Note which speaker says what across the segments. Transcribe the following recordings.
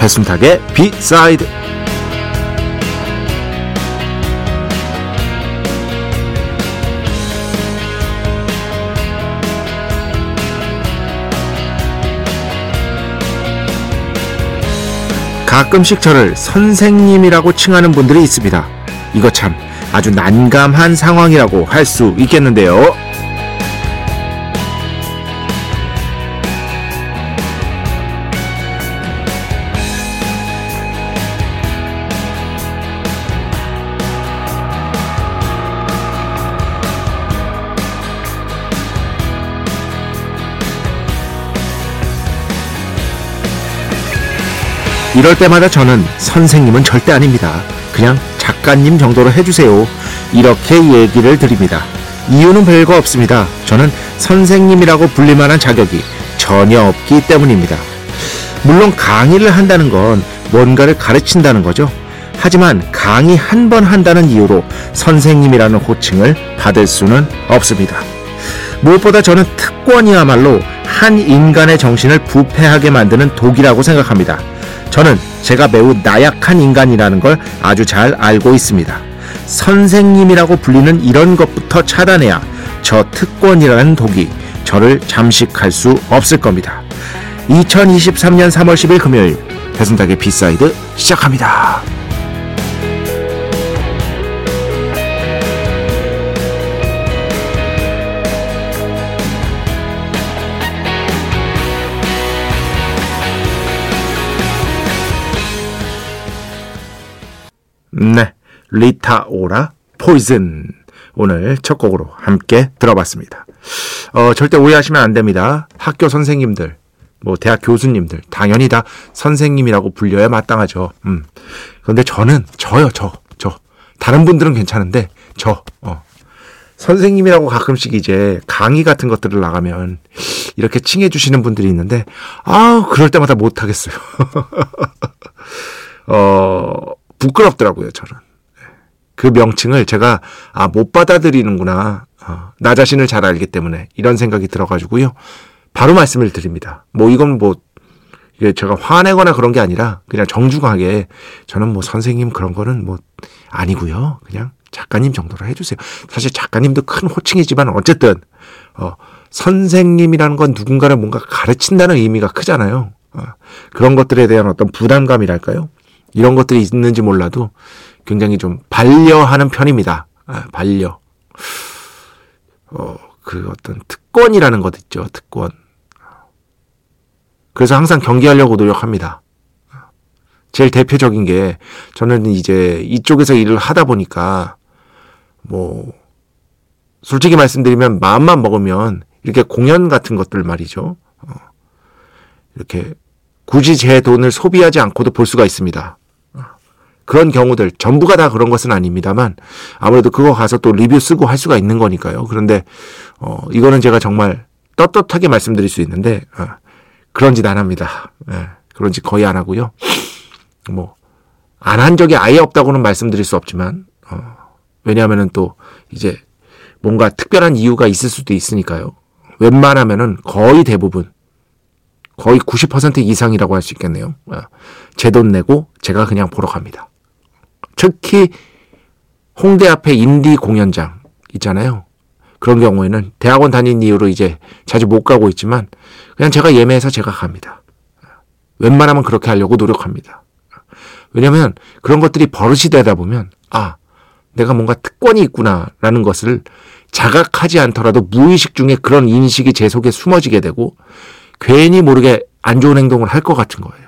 Speaker 1: 배순탁의 비사이드 가끔씩 저를 선생님이라고 칭하는 분들이 있습니다. 이거 참 아주 난감한 상황이라고 할 수 있겠는데요. 이럴 때마다 저는 선생님은 절대 아닙니다. 그냥 작가님 정도로 해주세요. 이렇게 얘기를 드립니다. 이유는 별거 없습니다. 저는 선생님이라고 불릴 만한 자격이 전혀 없기 때문입니다. 물론 강의를 한다는 건 뭔가를 가르친다는 거죠. 하지만 강의 한 번 한다는 이유로 선생님이라는 호칭을 받을 수는 없습니다. 무엇보다 저는 특권이야말로 한 인간의 정신을 부패하게 만드는 독이라고 생각합니다. 저는 제가 매우 나약한 인간이라는 걸 아주 잘 알고 있습니다. 선생님이라고 불리는 이런 것부터 차단해야 저 특권이라는 독이 저를 잠식할 수 없을 겁니다. 2023년 3월 10일 금요일 배순탁의 B side 시작합니다. 네. 리타 오라 포이즌. 오늘 첫 곡으로 함께 들어봤습니다. 어, 절대 오해하시면 안 됩니다. 학교 선생님들, 뭐 대학 교수님들 당연히 다 선생님이라고 불려야 마땅하죠. 음. 그런데 저는 저요, 저, 저. 다른 분들은 괜찮은데 저. 어. 선생님이라고 가끔씩 이제 강의 같은 것들을 나가면 이렇게 칭해 주시는 분들이 있는데 아, 그럴 때마다 못 하겠어요. 어, 부끄럽더라고요, 저는. 그 명칭을 제가 아, 못 받아들이는구나. 어, 나 자신을 잘 알기 때문에 이런 생각이 들어가지고요. 바로 말씀을 드립니다. 뭐 이건 뭐 이게 제가 화내거나 그런 게 아니라 그냥 정중하게 저는 뭐 선생님 그런 거는 뭐 아니고요. 그냥 작가님 정도로 해주세요. 사실 작가님도 큰 호칭이지만 어쨌든 어, 선생님이라는 건 누군가를 뭔가 가르친다는 의미가 크잖아요. 어, 그런 것들에 대한 어떤 부담감이랄까요? 이런 것들이 있는지 몰라도 굉장히 좀 반려하는 편입니다. 아, 반려. 어, 그 어떤 특권이라는 것 있죠. 특권. 그래서 항상 경계하려고 노력합니다. 제일 대표적인 게 저는 이제 이쪽에서 일을 하다 보니까 뭐 솔직히 말씀드리면 마음만 먹으면 이렇게 공연 같은 것들 말이죠. 어, 이렇게 굳이 제 돈을 소비하지 않고도 볼 수가 있습니다. 그런 경우들 전부가 다 그런 것은 아닙니다만 아무래도 그거 가서 또 리뷰 쓰고 할 수가 있는 거니까요. 그런데 어 이거는 제가 정말 떳떳하게 말씀드릴 수 있는데 어, 그런 짓 안 합니다. 예, 그런 짓 거의 안 하고요. 뭐 안 한 적이 아예 없다고는 말씀드릴 수 없지만 어, 왜냐하면은 또 이제 뭔가 특별한 이유가 있을 수도 있으니까요. 웬만하면은 거의 대부분 거의 90% 이상이라고 할 수 있겠네요. 어, 제돈 내고 제가 그냥 보러 갑니다. 특히 홍대 앞에 인디 공연장 있잖아요. 그런 경우에는 대학원 다닌 이유로 이제 자주 못 가고 있지만 그냥 제가 예매해서 제가 갑니다. 웬만하면 그렇게 하려고 노력합니다. 왜냐하면 그런 것들이 버릇이 되다 보면 아 내가 뭔가 특권이 있구나라는 것을 자각하지 않더라도 무의식 중에 그런 인식이 제 속에 숨어지게 되고 괜히 모르게 안 좋은 행동을 할 것 같은 거예요.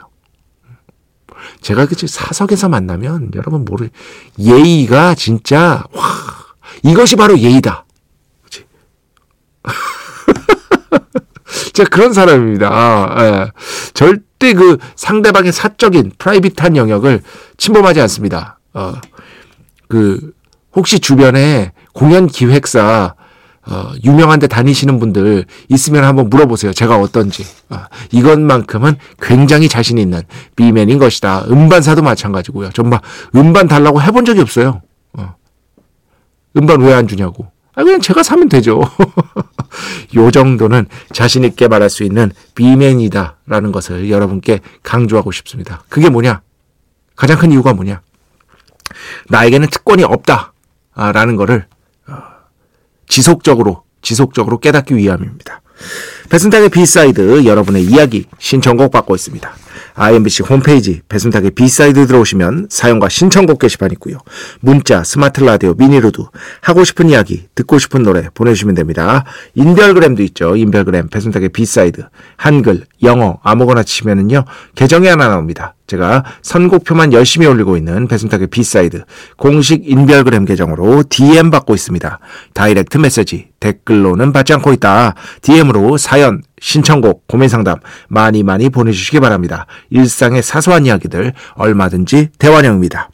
Speaker 1: 제가 그 사석에서 만나면 여러분 모르 예의가 진짜 와 이것이 바로 예의다. 그치? 제가 그런 사람입니다. 아, 예. 절대 그 상대방의 사적인 프라이빗한 영역을 침범하지 않습니다. 어, 그 혹시 주변에 공연 기획사 어, 유명한 데 다니시는 분들 있으면 한번 물어보세요. 제가 어떤지. 어, 이것만큼은 굉장히 자신 있는 비맨인 것이다. 음반사도 마찬가지고요. 정말 음반 달라고 해본 적이 없어요. 어. 음반 왜 안 주냐고. 아, 그냥 제가 사면 되죠. 요 정도는 자신있게 말할 수 있는 비맨이다. 라는 것을 여러분께 강조하고 싶습니다. 그게 뭐냐? 가장 큰 이유가 뭐냐? 나에게는 특권이 없다. 라는 거를 지속적으로 지속적으로 깨닫기 위함입니다. 배순탁의 B side 여러분의 이야기 신청곡 받고 있습니다. IMBC 홈페이지 배순탁의 B side 들어오시면 사연과 신청곡 게시판 있고요. 문자, 스마트 라디오, 미니로도 하고 싶은 이야기, 듣고 싶은 노래 보내주시면 됩니다. 인별그램도 있죠. 인별그램 배순탁의 B side 한글, 영어 아무거나 치면은요 계정이 하나 나옵니다. 제가 선곡표만 열심히 올리고 있는 배순탁의 B side 공식 인별그램 계정으로 DM 받고 있습니다. direct message 댓글로는 받지 않고 있다. DM으로 사연, 신청곡, 고민 상담 많이 많이 보내주시기 바랍니다. 일상의 사소한 이야기들 얼마든지 대환영입니다.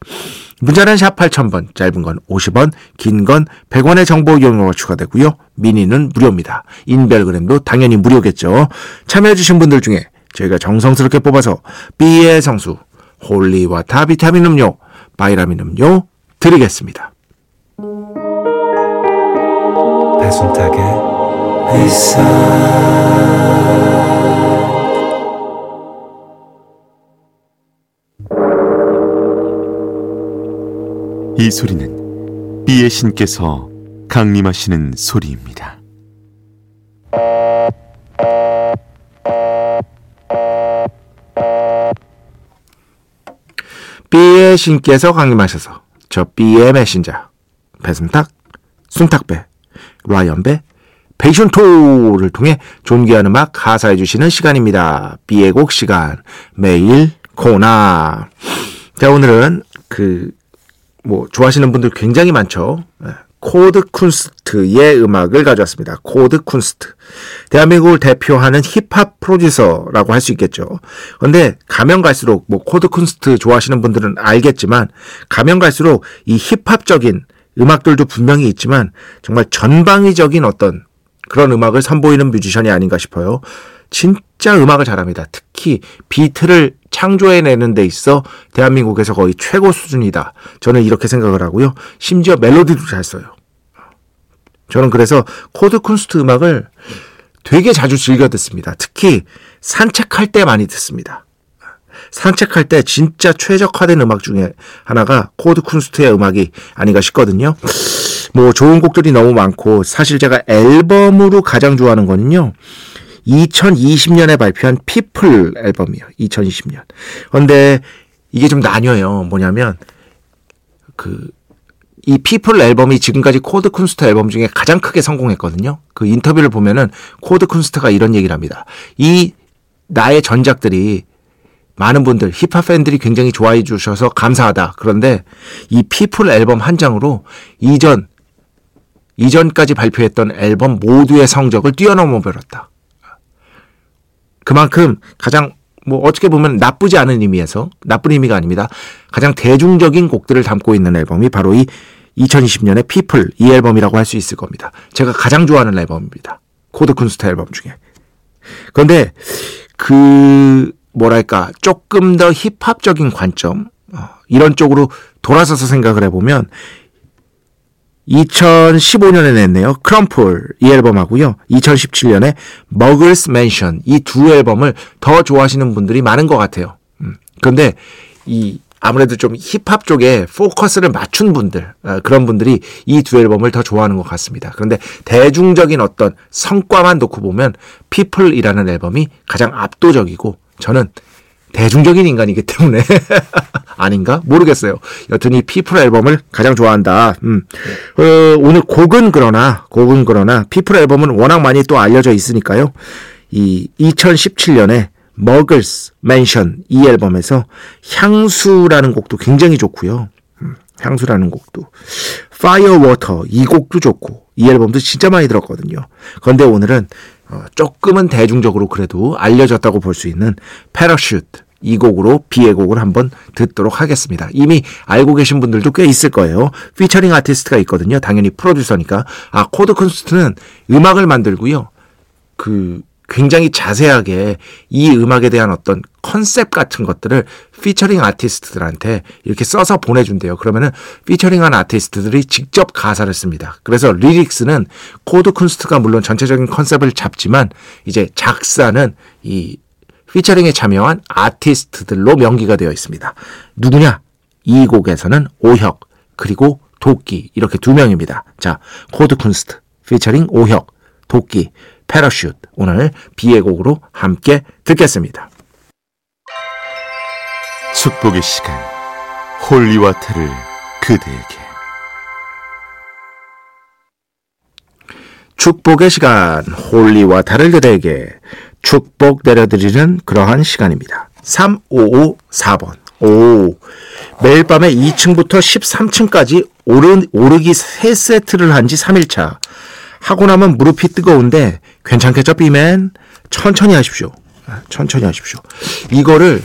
Speaker 1: 문자는 샵 8000번, 짧은 건 50원, 긴 건 100원의 정보 이용료가 추가되고요. 미니는 무료입니다. 인별그램도 당연히 무료겠죠. 참여해주신 분들 중에 저희가 정성스럽게 뽑아서 B의 성수, holy water 비타민 음료, 바이라민 음료 드리겠습니다. 배순탁의 회사
Speaker 2: 이 소리는 B의 신께서 강림하시는 소리입니다.
Speaker 1: B의 신께서 강림하셔서 저 B의 메신저 배순탁, 순탁배, 라이언배, 베이션토를 통해 존귀한 음악 가사해 주시는 시간입니다. B의 곡 시간 매일 코나 자 오늘은 그 뭐 좋아하시는 분들 굉장히 많죠. 네. 코드 쿤스트의 음악을 가져왔습니다. 코드 쿤스트. 대한민국을 대표하는 힙합 프로듀서라고 할 수 있겠죠. 그런데 가면 갈수록 뭐 코드 쿤스트 좋아하시는 분들은 알겠지만 가면 갈수록 이 힙합적인 음악들도 분명히 있지만 정말 전방위적인 어떤 그런 음악을 선보이는 뮤지션이 아닌가 싶어요. 진짜 음악을 잘합니다. 특히 비트를 창조해내는 데 있어 대한민국에서 거의 최고 수준이다. 저는 이렇게 생각을 하고요. 심지어 멜로디도 잘 써요. 저는 그래서 코드 쿤스트 음악을 되게 자주 즐겨 듣습니다. 특히 산책할 때 많이 듣습니다. 산책할 때 진짜 최적화된 음악 중에 하나가 코드 쿤스트의 음악이 아닌가 싶거든요. 뭐 좋은 곡들이 너무 많고 사실 제가 앨범으로 가장 좋아하는 거는요. 2020년에 발표한 People 앨범이에요. 2020년. 그런데 이게 좀 나뉘어요. 뭐냐면 그 이 People 앨범이 지금까지 코드 쿤스트 앨범 중에 가장 크게 성공했거든요. 그 인터뷰를 보면은 코드 쿤스트가 이런 얘기를 합니다. 이 나의 전작들이 많은 분들 힙합 팬들이 굉장히 좋아해 주셔서 감사하다. 그런데 이 People 앨범 한 장으로 이전 이전까지 발표했던 앨범 모두의 성적을 뛰어넘어 버렸다. 그만큼 가장 뭐 어떻게 보면 나쁘지 않은 의미에서 나쁜 의미가 아닙니다. 가장 대중적인 곡들을 담고 있는 앨범이 바로 이 2020년의 People 이 앨범이라고 할 수 있을 겁니다. 제가 가장 좋아하는 앨범입니다. 코드 쿤스트 앨범 중에. 그런데 그 뭐랄까 조금 더 힙합적인 관점 어, 이런 쪽으로 돌아서서 생각을 해보면 2015년에 냈네요. Crumple 이 앨범하고요. 2017년에 Muggles' Mansion 이 두 앨범을 더 좋아하시는 분들이 많은 것 같아요. 음. 그런데 이 아무래도 좀 힙합 쪽에 포커스를 맞춘 분들 어, 그런 분들이 이 두 앨범을 더 좋아하는 것 같습니다. 그런데 대중적인 어떤 성과만 놓고 보면 People이라는 앨범이 가장 압도적이고 저는 대중적인 인간이기 때문에 아닌가 모르겠어요. 여튼 이 People 앨범을 가장 좋아한다. 음. 어, 오늘 곡은 그러나 곡은 그러나 People 앨범은 워낙 많이 또 알려져 있으니까요. 이 2017년에 Muggles' Mansion 이 앨범에서 향수라는 곡도 굉장히 좋고요. 음, 향수라는 곡도 Fire Water 이 곡도 좋고 이 앨범도 진짜 많이 들었거든요. 그런데 오늘은 어, 조금은 대중적으로 그래도 알려졌다고 볼 수 있는 Parachute 이 곡으로 B의 곡을 한번 듣도록 하겠습니다. 이미 알고 계신 분들도 꽤 있을 거예요. 피처링 아티스트가 있거든요. 당연히 프로듀서니까. 아, 코드 쿤스트는 음악을 만들고요. 그 굉장히 자세하게 이 음악에 대한 어떤 컨셉 같은 것들을 피처링 아티스트들한테 이렇게 써서 보내준대요. 그러면은 피처링한 아티스트들이 직접 가사를 씁니다. 그래서 lyrics는 코드 쿤스트가 물론 전체적인 컨셉을 잡지만 이제 작사는 이 피처링에 참여한 아티스트들로 명기가 되어 있습니다. 누구냐? 이 곡에서는 오혁 그리고 도끼 이렇게 두 명입니다. 자, 코드 쿤스트 피처링 오혁 도끼 Parachute 오늘 B의 곡으로 함께 듣겠습니다.
Speaker 2: 축복의 시간 holy water를 그대에게
Speaker 1: 축복의 시간 holy water를 그대에게 축복 내려드리는 그러한 시간입니다. 3554번 오 매일 밤에 2층부터 13층까지 오르, 오르기 3세트를 한 지 3일차 하고 나면 무릎이 뜨거운데 괜찮겠죠, 비맨? 천천히 하십시오. 아, 천천히 하십시오. 이거를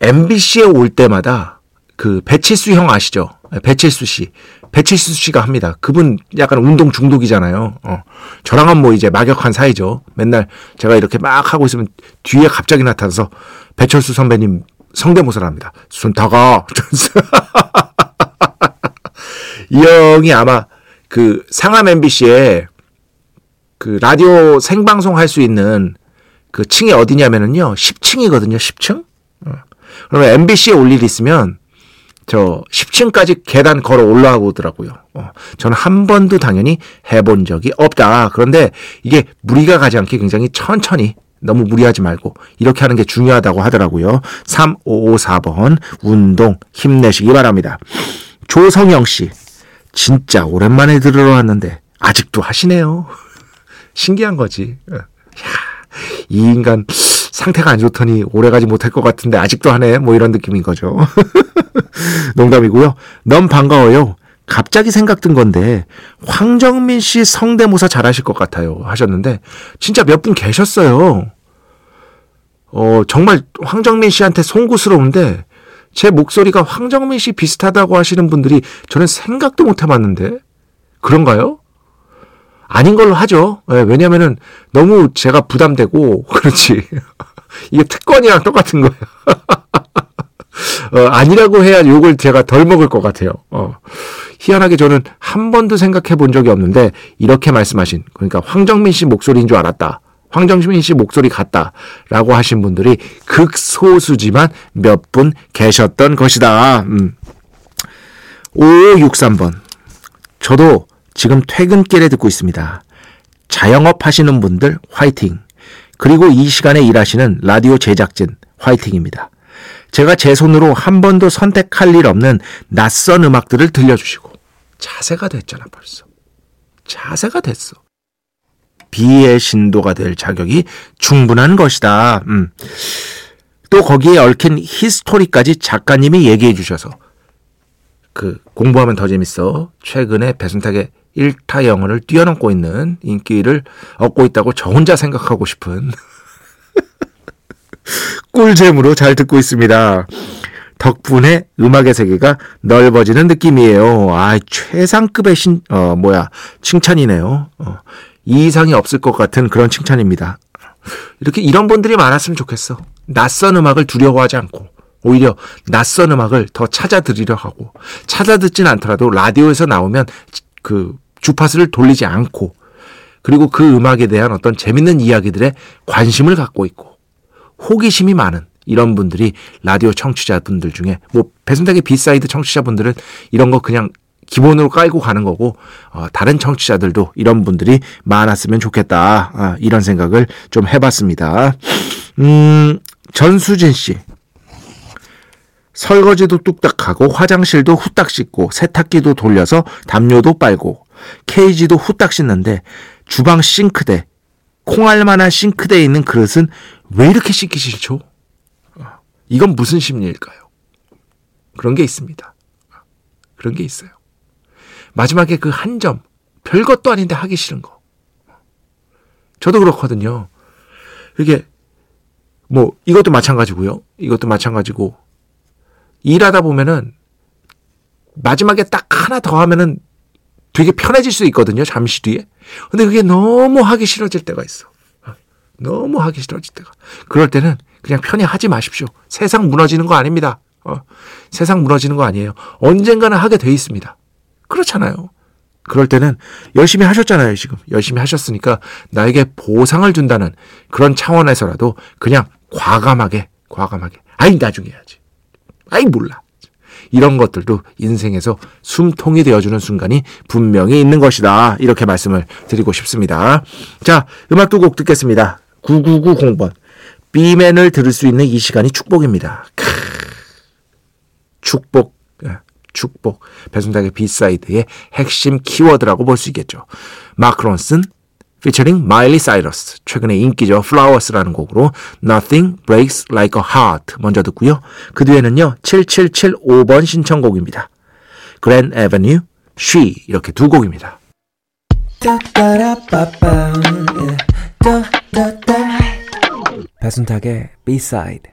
Speaker 1: MBC에 올 때마다 그 배칠수 형 아시죠? 배칠수 씨. 배칠수 씨가 합니다. 그분 약간 운동 중독이잖아요. 어. 저랑은 뭐 이제 막역한 사이죠. 맨날 제가 이렇게 막 하고 있으면 뒤에 갑자기 나타나서 배철수 선배님 성대모사를 합니다. 순타가. 이 형이 아마 그 상암 MBC에 그 라디오 생방송 할 수 있는 그 층이 어디냐면은요. 10층이거든요. 10층? 어. 그러면 MBC에 올일 있으면 저 10층까지 계단 걸어 올라오더라고요. 어. 저는 한 번도 당연히 해본 적이 없다. 그런데 이게 무리가 가지 않게 굉장히 천천히 너무 무리하지 말고 이렇게 하는 게 중요하다고 하더라고요. 3554번 운동 힘내시기 바랍니다. 조성영 씨. 진짜 오랜만에 들으러 왔는데 아직도 하시네요. 신기한 거지. 야, 이 인간 상태가 안 좋더니 오래가지 못할 것 같은데 아직도 하네. 뭐 이런 느낌인 거죠. 농담이고요. 넌 반가워요. 갑자기 생각 든 건데 황정민 씨 성대모사 잘하실 것 같아요 하셨는데 진짜 몇 분 계셨어요. 어 정말 황정민 씨한테 송구스러운데 제 목소리가 황정민 씨 비슷하다고 하시는 분들이 저는 생각도 못 해봤는데 그런가요? 아닌 걸로 하죠. 네, 왜냐면은 너무 제가 부담되고 그렇지. 이게 특권이랑 똑같은 거예요. 어, 아니라고 해야 욕을 제가 덜 먹을 것 같아요. 어. 희한하게 저는 한 번도 생각해 본 적이 없는데 이렇게 말씀하신 그러니까 황정민 씨 목소리인 줄 알았다. 황정민 씨 목소리 같다라고 하신 분들이 극소수지만 몇 분 계셨던 것이다. 음. 5563번. 저도 지금 퇴근길에 듣고 있습니다. 자영업 하시는 분들 화이팅. 그리고 이 시간에 일하시는 라디오 제작진 화이팅입니다. 제가 제 손으로 한 번도 선택할 일 없는 낯선 음악들을 들려주시고 자세가 됐잖아 벌써. 자세가 됐어. 비의 신도가 될 자격이 충분한 것이다. 음. 또 거기에 얽힌 히스토리까지 작가님이 얘기해 주셔서 그 공부하면 더 재밌어. 최근에 배순탁의 1타 영어를 뛰어넘고 있는 인기를 얻고 있다고 저 혼자 생각하고 싶은 꿀잼으로 잘 듣고 있습니다. 덕분에 음악의 세계가 넓어지는 느낌이에요. 아, 최상급의 신, 어, 뭐야, 칭찬이네요. 어, 이 이상이 없을 것 같은 그런 칭찬입니다. 이렇게 이런 분들이 많았으면 좋겠어. 낯선 음악을 두려워하지 않고, 오히려 낯선 음악을 더 찾아 들으려 하고, 찾아 듣진 않더라도 라디오에서 나오면 그 주파수를 돌리지 않고, 그리고 그 음악에 대한 어떤 재밌는 이야기들에 관심을 갖고 있고, 호기심이 많은 이런 분들이 라디오 청취자분들 중에 뭐 배순탁의 B-side 청취자분들은 이런 거 그냥 기본으로 깔고 가는 거고 어, 다른 청취자들도 이런 분들이 많았으면 좋겠다 아, 이런 생각을 좀 해봤습니다. 음, 전수진 씨 설거지도 뚝딱하고 화장실도 후딱 씻고 세탁기도 돌려서 담요도 빨고 케이지도 후딱 씻는데 주방 싱크대 콩알만한 싱크대에 있는 그릇은 왜 이렇게 씻기 싫죠? 어, 이건 무슨 심리일까요? 그런 게 있습니다. 그런 게 있어요. 마지막에 그 한 점, 별것도 아닌데 하기 싫은 거. 저도 그렇거든요. 이게, 뭐, 이것도 마찬가지고요. 이것도 마찬가지고, 일하다 보면은, 마지막에 딱 하나 더 하면은 되게 편해질 수 있거든요. 잠시 뒤에. 근데 그게 너무 하기 싫어질 때가 있어. 너무 하기 싫어질 때가. 그럴 때는 그냥 편히 하지 마십시오. 세상 무너지는 거 아닙니다. 어, 세상 무너지는 거 아니에요. 언젠가는 하게 돼 있습니다. 그렇잖아요. 그럴 때는 열심히 하셨잖아요, 지금. 열심히 하셨으니까 나에게 보상을 준다는 그런 차원에서라도 그냥 과감하게, 과감하게. 아이, 나중에 해야지. 아이, 몰라. 이런 것들도 인생에서 숨통이 되어주는 순간이 분명히 있는 것이다. 이렇게 말씀을 드리고 싶습니다. 자, 음악 두 곡 듣겠습니다. 9990번. 비맨을 들을 수 있는 이 시간이 축복입니다. 크, 축복, 예, 축복. 배순탁의 B-side의 핵심 키워드라고 볼 수 있겠죠. 마크 론슨, 피처링 마일리 사이러스. 최근에 인기죠. Flowers라는 곡으로 Nothing Breaks Like a Heart 먼저 듣고요. 그 뒤에는요. 7775번 신청곡입니다. Grand Avenue, She 이렇게 두 곡입니다.
Speaker 3: 배순탁의 B-side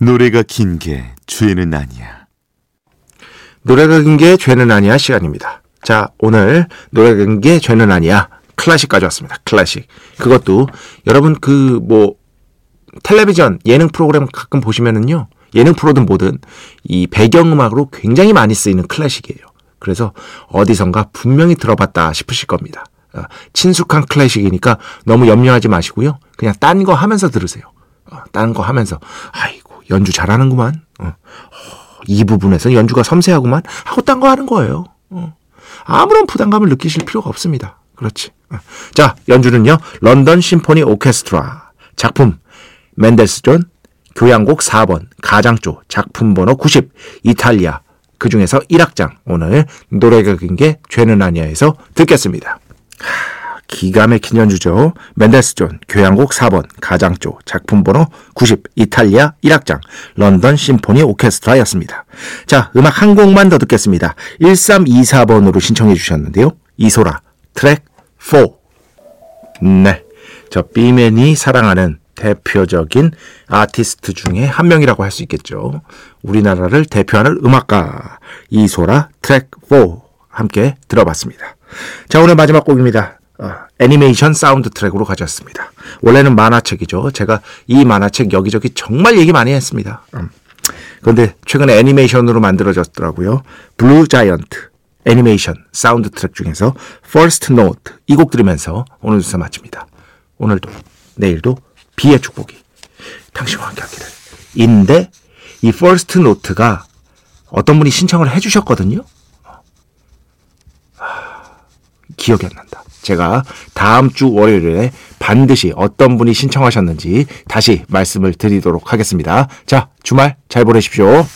Speaker 2: 노래가 긴 게 죄는 아니야.
Speaker 1: 노래가 긴 게 죄는 아니야 시간입니다. 자, 오늘 노래가 긴 게 죄는 아니야. 클래식 가져왔습니다. 클래식. 그것도 여러분 그 뭐 텔레비전 예능 프로그램 가끔 보시면은요. 예능 프로든 뭐든 이 배경음악으로 굉장히 많이 쓰이는 클래식이에요. 그래서 어디선가 분명히 들어봤다 싶으실 겁니다. 어, 친숙한 클래식이니까 너무 염려하지 마시고요. 그냥 딴 거 하면서 들으세요. 어, 딴거 하면서 아이고 연주 잘하는구만. 어, 이 부분에서 연주가 섬세하구만 하고 딴 거 하는 거예요. 어. 아무런 부담감을 느끼실 필요가 없습니다. 그렇지. 어. 자, 연주는요. 런던 심포니 오케스트라 작품 멘델스존 교향곡 4번 가장조 작품 번호 90 이탈리아 그 중에서 1악장 오늘 노래가 긴 게 죄는 아니야에서 듣겠습니다. 하, 기가 막힌 연주죠. 멘델스존 교향곡 4번 가장조 작품 번호 90 이탈리아 1악장 런던 심포니 오케스트라였습니다. 자, 음악 한 곡만 더 듣겠습니다. 1324번으로 신청해 주셨는데요. 이소라 트랙 4. 네. 저 비맨이 사랑하는 대표적인 아티스트 중에 한 명이라고 할 수 있겠죠. 우리나라를 대표하는 음악가 이소라 트랙 4 함께 들어봤습니다. 자, 오늘 마지막 곡입니다. 어, 애니메이션 사운드 트랙으로 가져왔습니다. 원래는 만화책이죠. 제가 이 만화책 여기저기 정말 얘기 많이 했습니다. 음. 그런데 최근에 애니메이션으로 만들어졌더라고요. Blue Giant 애니메이션 사운드 트랙 중에서 First Note 이 곡 들으면서 오늘 주사 마칩니다. 오늘도 내일도 B의 축복이 당신과 함께 하기를. 인데 이 First Note가 어떤 분이 신청을 해주셨거든요. 기억이 안 난다. 제가 다음 주 월요일에 반드시 어떤 분이 신청하셨는지 다시 말씀을 드리도록 하겠습니다. 자, 주말 잘 보내십시오.